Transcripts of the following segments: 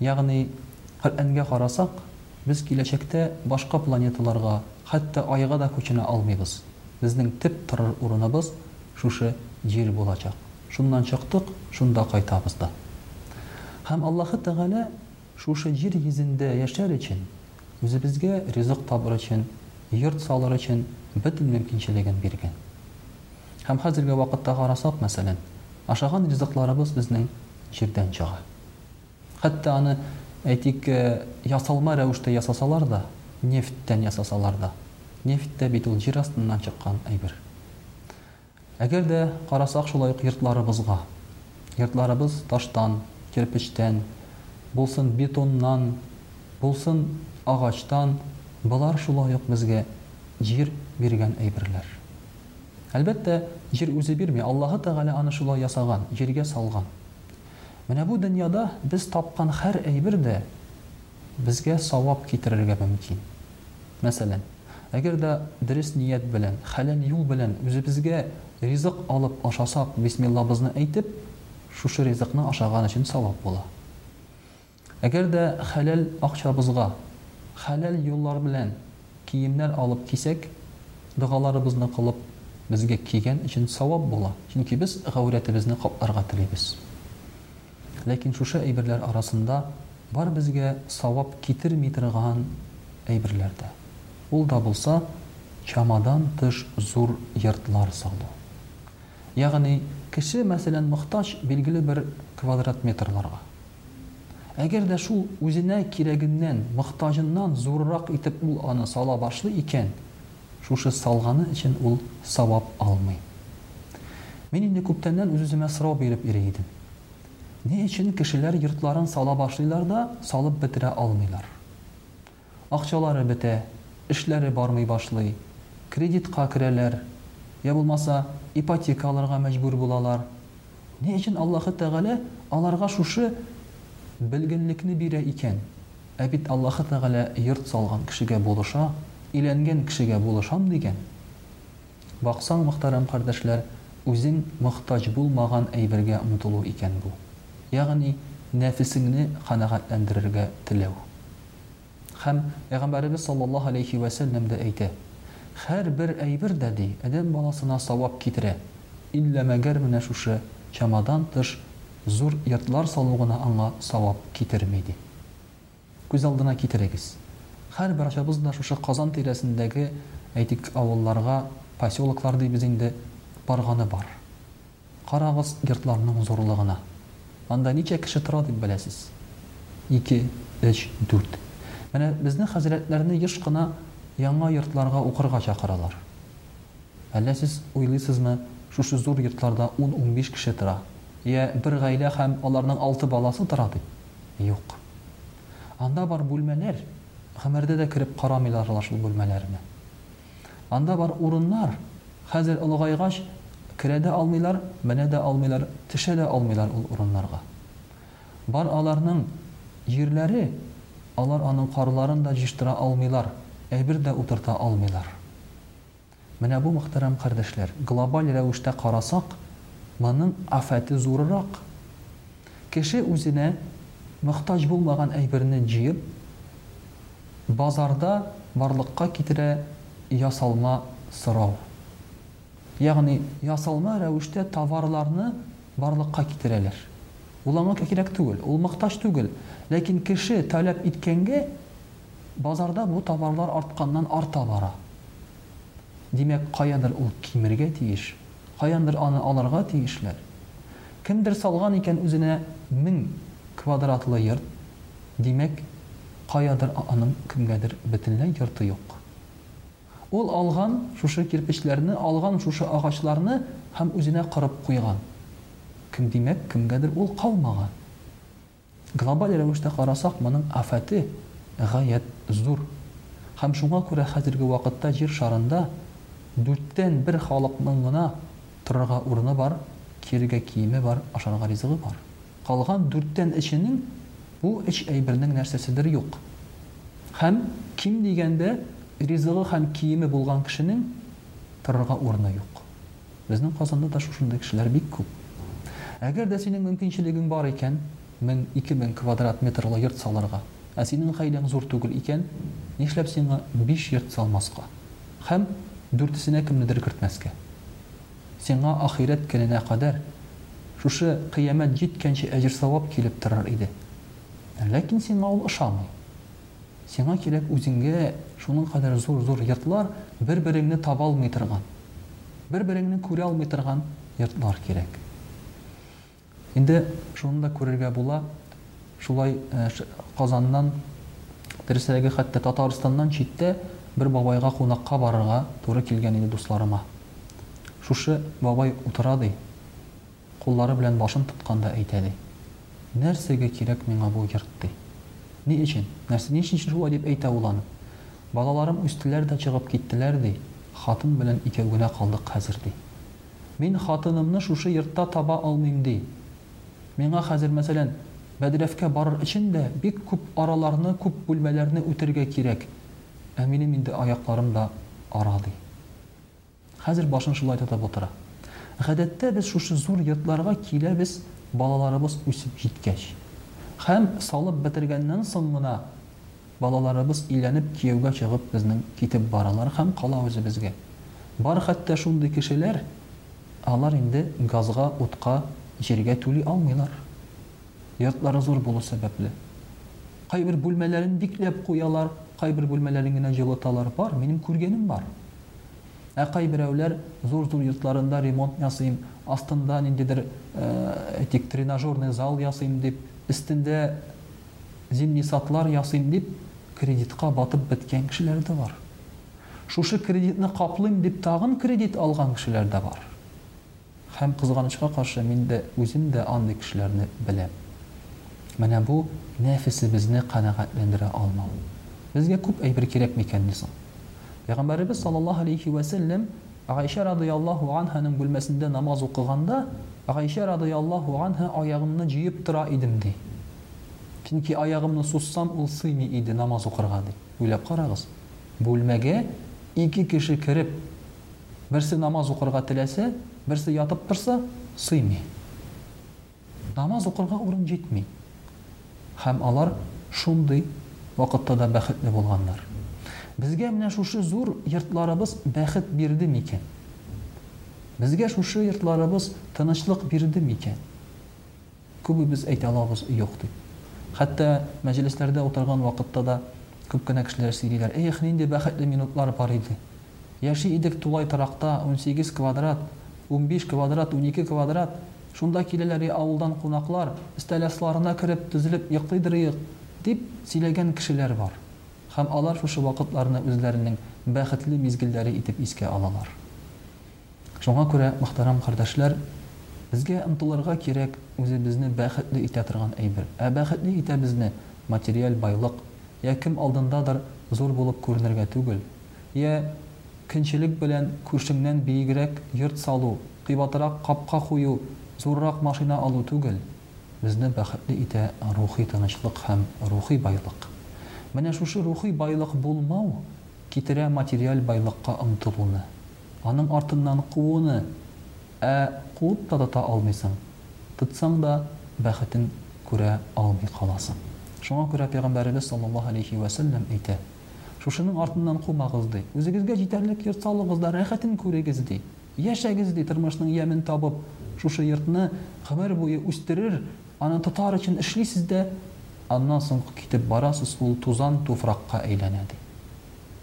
Ягъни, Коръәнгә карасак, без киләчәктә башка планеталарга, хәтта Айга да күченә алмыйбыз. Безнең төп торыр урыныбыз шушы Җир булачак. Шуннан чыктык, шунда кайтабыз да. Һәм Аллаһы Тәгалә шушы Җир йөзендә яшәр өчен, үзебезгә ризык табыр өчен, йорт салыр өчен бөтен мөмкинчелеген биргән. Һәм хәзерге вакытта карасак, мәсәлән, ашаган ризыкларыбыз безнең Җирдән чыга. Хәтта аны, әйтик, ясалма рәвештә ясасалар да, нефтьтән ясасалар да. Нефть тә бит ул җир астыннан чыккан әйбер. Әгәр дә карасак шулай ук йортларыбызга. Йортларыбыз таштан, кирпечтән, булсын бетоннан, булсын агачтан, болар шулай ук безгә җир биргән әйберләр. Әлбәттә, җир үзе бирми, Аллаһы Тәгалә аны шулай ясаган, җиргә салган. Менә бу дөньяда без тапкан һәр әйбер дә безгә савап китерергә мөмкин. Мәсәлән, әгәр дә дөрес ният белән, хәләл юл белән үзебезгә ризык алып ашасак, бисмиллабызны әйтеп, шушы ризыкны ашаган өчен савап була. Әгәр дә хәләл акчабызга, хәләл юллар белән киемнәр алып кисәк, догаларыбызны кылып, безгә кигән өчен савап була, чөнки без гаурәтебезне капларга телибез. Ләкин шушы әйберләр арасында бар безгә савап китерми торган әйберләр дә. Ул да булса, чамадан тыш зур йортлар салу. Ягъни, кеше, мәсәлән, мохтаҗ билгеле бер квадрат метрларга. Әгәр дә шул үзенә кирәгеннән, мохтаҗыннан зуррак итеп ул аны сала башлый икән, шушы салганы өчен ул савап алмый. Мин инде күптәннән үз-үземә сорау биреп йөри идем. Ни өчен кешеләр йортларын сала башлыйлар да салып бетерә алмыйлар? Акчалары бетә, эшләре бармый башлый. Кредитка керәләр, йә булмаса, ипотека алырга мәҗбүр булалар. Ни өчен Аллаһы Тәгалә аларга шушы белгенлекне бирә икән? Ә бит Аллаһы Тәгалә йорт салган кешегә булыша, өйләнгән кешегә булышам дигән. Баксаң, мөхтәрәм кардәшләр, үзең мохтаҗ булмаган әйбергә омтылу икән бу. Ягъни нәфесеңне канәгатьләндерергә теләү. Һәм Пәйгамбәребез саллаллаһу галәйһи вә сәлләм дә әйтә, Һәрбер әйбер дә, ди, адәм баласына савап китерә, иллә мәгәр менә шушы чамадан тыш зур йортлар салу гына аңа савап китерми, ди. Күз алдына китерегез, һәрбарчабыз да шушы Казан тирәсендәге, әйтик, авылларга, поселоклар дибез инде, барганы бар. Карагыз йортларның зурлыгына. Анда ничә кеше тора дип беләсез? Ике, өч, дүрт. Менә безнең хәзрәтләрне еш кына яңа йортларга укырга чакыралар. Әллә сез уйлыйсызмы, шушы зур йортларда ун-унбиш кеше тора, йә бер гаилә һәм аларның алты баласы тора дип? Юк. Анда бар бүлмәләр, гомердә дә кереп карамыйлар ала шул бүлмәләрне. Анда бар урыннар, хәзер олыгайгач, керә дә алмыйлар, менә дә алмыйлар, төшә дә алмыйлар ул урыннарга. Бар аларның җирләре, алар аның карларын да җыштыра алмыйлар, әйбер дә утырта алмыйлар. Менә бу, мөхтәрәм кардәшләр, глобаль рәвештә карасак, моның афәте зурырак. Кеше үзенә мохтаҗ булмаган әйберне җыеп, Базарда барлыкка китерә ясалма сорау. Ягъни ясалма рәвештә товарларны барлыкка китерәләр. Ул аңа кирәк түгел, ул мохтаҗ түгел. Ләкин кеше таләп иткәнгә, базарда бу товарлар артканнан-арта бара. Димәк, каядыр ул кимергә тиеш. Каяндыр аны алырга тиешләр. Кемдер салган икән үзенә мең квадратлы йорт, димәк, каядыр аның кемгәдер бөтенләй йорты юк. Ул алган шушы кирпечләрне, алган шушы агачларны һәм үзенә корып куйган. Кем димәк, кемгәдер ул калмаган. Глобаль рәвештә карасак, моның афәте гаять зур. Һәм шуңа күрә хәзерге вакытта Җир шарында дүрттән бер халыкның гына торырга урыны бар, кияргә киеме бар, ашарга ризыгы бар. Калган дүрттән өченең бу өч әйбернең нәрсәседер юк. Һәм, ким дигәндә, ризыгы һәм киеме булган кешенең торырга урыны юк. Безнең Казанда да шушындый кешеләр бик күп. Әгәр дә синең мөмкинчелегең бар икән, мең, ике мең квадрат метрлы йорт салырга, ә синең гаиләң зур түгел икән, нишләп сиңа биш йорт салмаска һәм дүртесенә кемнедер кертмәскә? Сиңа ахирәт көненә кадәр шушы кыямәт җиткәнче әҗер-савап килеп торыр иде. Ләкин сиңа ул ошамый. Сиңа кирәк үзеңгә шуның кадәр зур-зур йортлар, бер-береңне таба алмый торган, бер-береңне күрә алмый торган йортлар кирәк. Инде шуны да күрергә була, шулай Казаннан, дөресрәге, хәтта Татарстаннан читтә бер бабайга кунакка барырга туры килгән иде дусларыма. Шушы бабай утыра, ди. Куллары белән башын тоткан да әйтә, ди. Нәрсәгә кирәк миңа бу йорт, ди. Ни өчен, нәрсә, ни өчен шулай дип әйтә ул аны? Балаларым үстеләр дә чыгып киттеләр, ди. Хатын белән икәү генә калдык хәзер, ди. Мин хатынымны шушы йортта таба алмыйм, ди. Миңа хәзер, мәсәлән, бәдрәфкә барыр өчен дә бик күп араларны, күп бүлмәләрне үтәргә кирәк. Ә минем инде аякларым да ара, ди. Хәзер башын шулай тотып утыра. Гадәттә без шушы зур йортларга киләбез балаларыбыз үсеп җиткәч. Һәм салып бетергәннән соң гына балаларыбыз өйләнеп кияүгә чыгып безнең китеп баралар һәм кала үзебезгә. Бар хәтта шундый кешеләр, алар инде газга, утка, җиргә түли алмыйлар. Йортлары зур булу сәбәпле. Кайбер бүлмәләрен бикләп куялар, кайбер бүлмәләрен генә җылыталар. Бар, минем күргәнем бар. Ә кайберәүләр, зур-зур йортларында ремонт ясыйм, астында ниндидер, әйтик, тренажерный зал ясыйм дип, өстендә зимний садлар ясыйм дип, кредитка батып беткән кешеләр дә бар. Шушы кредитны каплыйм дип тагын кредит алган кешеләр дә бар. Һәм, кызганычка каршы, мин дә үзем дә андый кешеләрне беләм. Менә бу нәфесебезне канәгатьләндерә алмау. Безгә күп әйбер кирәк микәнни соң? Пәйгамбәребез саллаллаһу галәйһи вә сәлләм Гайшә радыйяллаһу ганһаның бүлмәсендә намаз укыганда, Гайшә радыйяллаһу ганһа аягымны җыеп тора идем, ди. Чөнки аягымны сузсам, ул сыймый иде намаз укырга, ди. Уйлап карагыз, бүлмәгә ике кеше кереп, Берсе намаз укырга теләсә, берсе ятып торса, сыймый. Намаз укырга урын җитми. Һәм алар шундый вакытта да бәхетле булганнар. Безгә менә шушы зур йортларыбыз бәхет бирде микән? Безгә шушы йортларыбыз тынычлык бирде микән? Күбебез әйтә алабыз, юк дип. Хәтта мәҗлесләрдә утырган вакытта да күп кенә кешеләр сөйлиләр, Эх, нинди бәхетле минутлар бар иде. Яши идек тулай торакта, унсигез квадрат, унбиш квадрат, унике квадрат. Шунда киләләр и авылдан кунаклар, өстәл асларына кереп, тезелеп йоклыйдыр иек, дип сөйләгән кешеләр бар. Һәм алар шушы вакытларны үзләренең бәхетле мизгелләре итеп искә алалар. Шуңа күрә, мөхтәрәм кардәшләр, безгә омтылырга кирәк үзебезне бәхетле итә торган әйбер. Ә бәхетле итә безне материаль байлык, йә кем алдындадыр зур булып күренергә түгел, йә көнчелек белән күршеңнән биегрәк йорт салу, кыйбатырак капка кую, зуррак машина алу түгел. Безне бәхетле итә рухи тынычлык һәм рухи байлык. Менә шушы рухи байлык булмау китерә материаль байлыкка омтылуны. Аның артыннан кууны, ә куып та тота алмыйсың, тотсаң да бәхетен күрә алмый каласың. Шуңа күрә Пәйгамбәребез саллаллаһу галәйһи вә сәлләм әйтә, Шушының артыннан кумагыз, ди. Үзегезгә җитәрлек йорт салыгыз да рәхәтен күрегез, ди. Яшәгез, ди, тормышның ямен табып, шушы йортны гомер буе үстерер, аны тотар өчен эшлисез дә, аннан соң китеп барасыз, ул тузан, туфракка әйләнә, ди.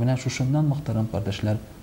Менә шушыннан мактанам, кардәшләр.